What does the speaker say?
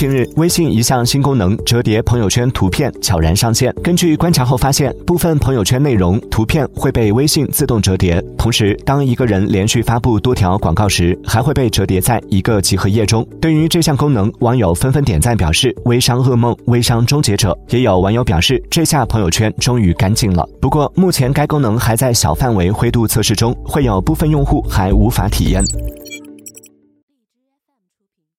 近日微信一项新功能折叠朋友圈图片悄然上线根据观察后发现部分朋友圈内容图片会被微信自动折叠同时当一个人连续发布多条广告时还会被折叠在一个集合页中。对于这项功能网友纷纷点赞表示微商噩梦微商终结者也有网友表示这下朋友圈终于干净了。不过目前该功能还在小范围灰度测试中会有部分用户还无法体验。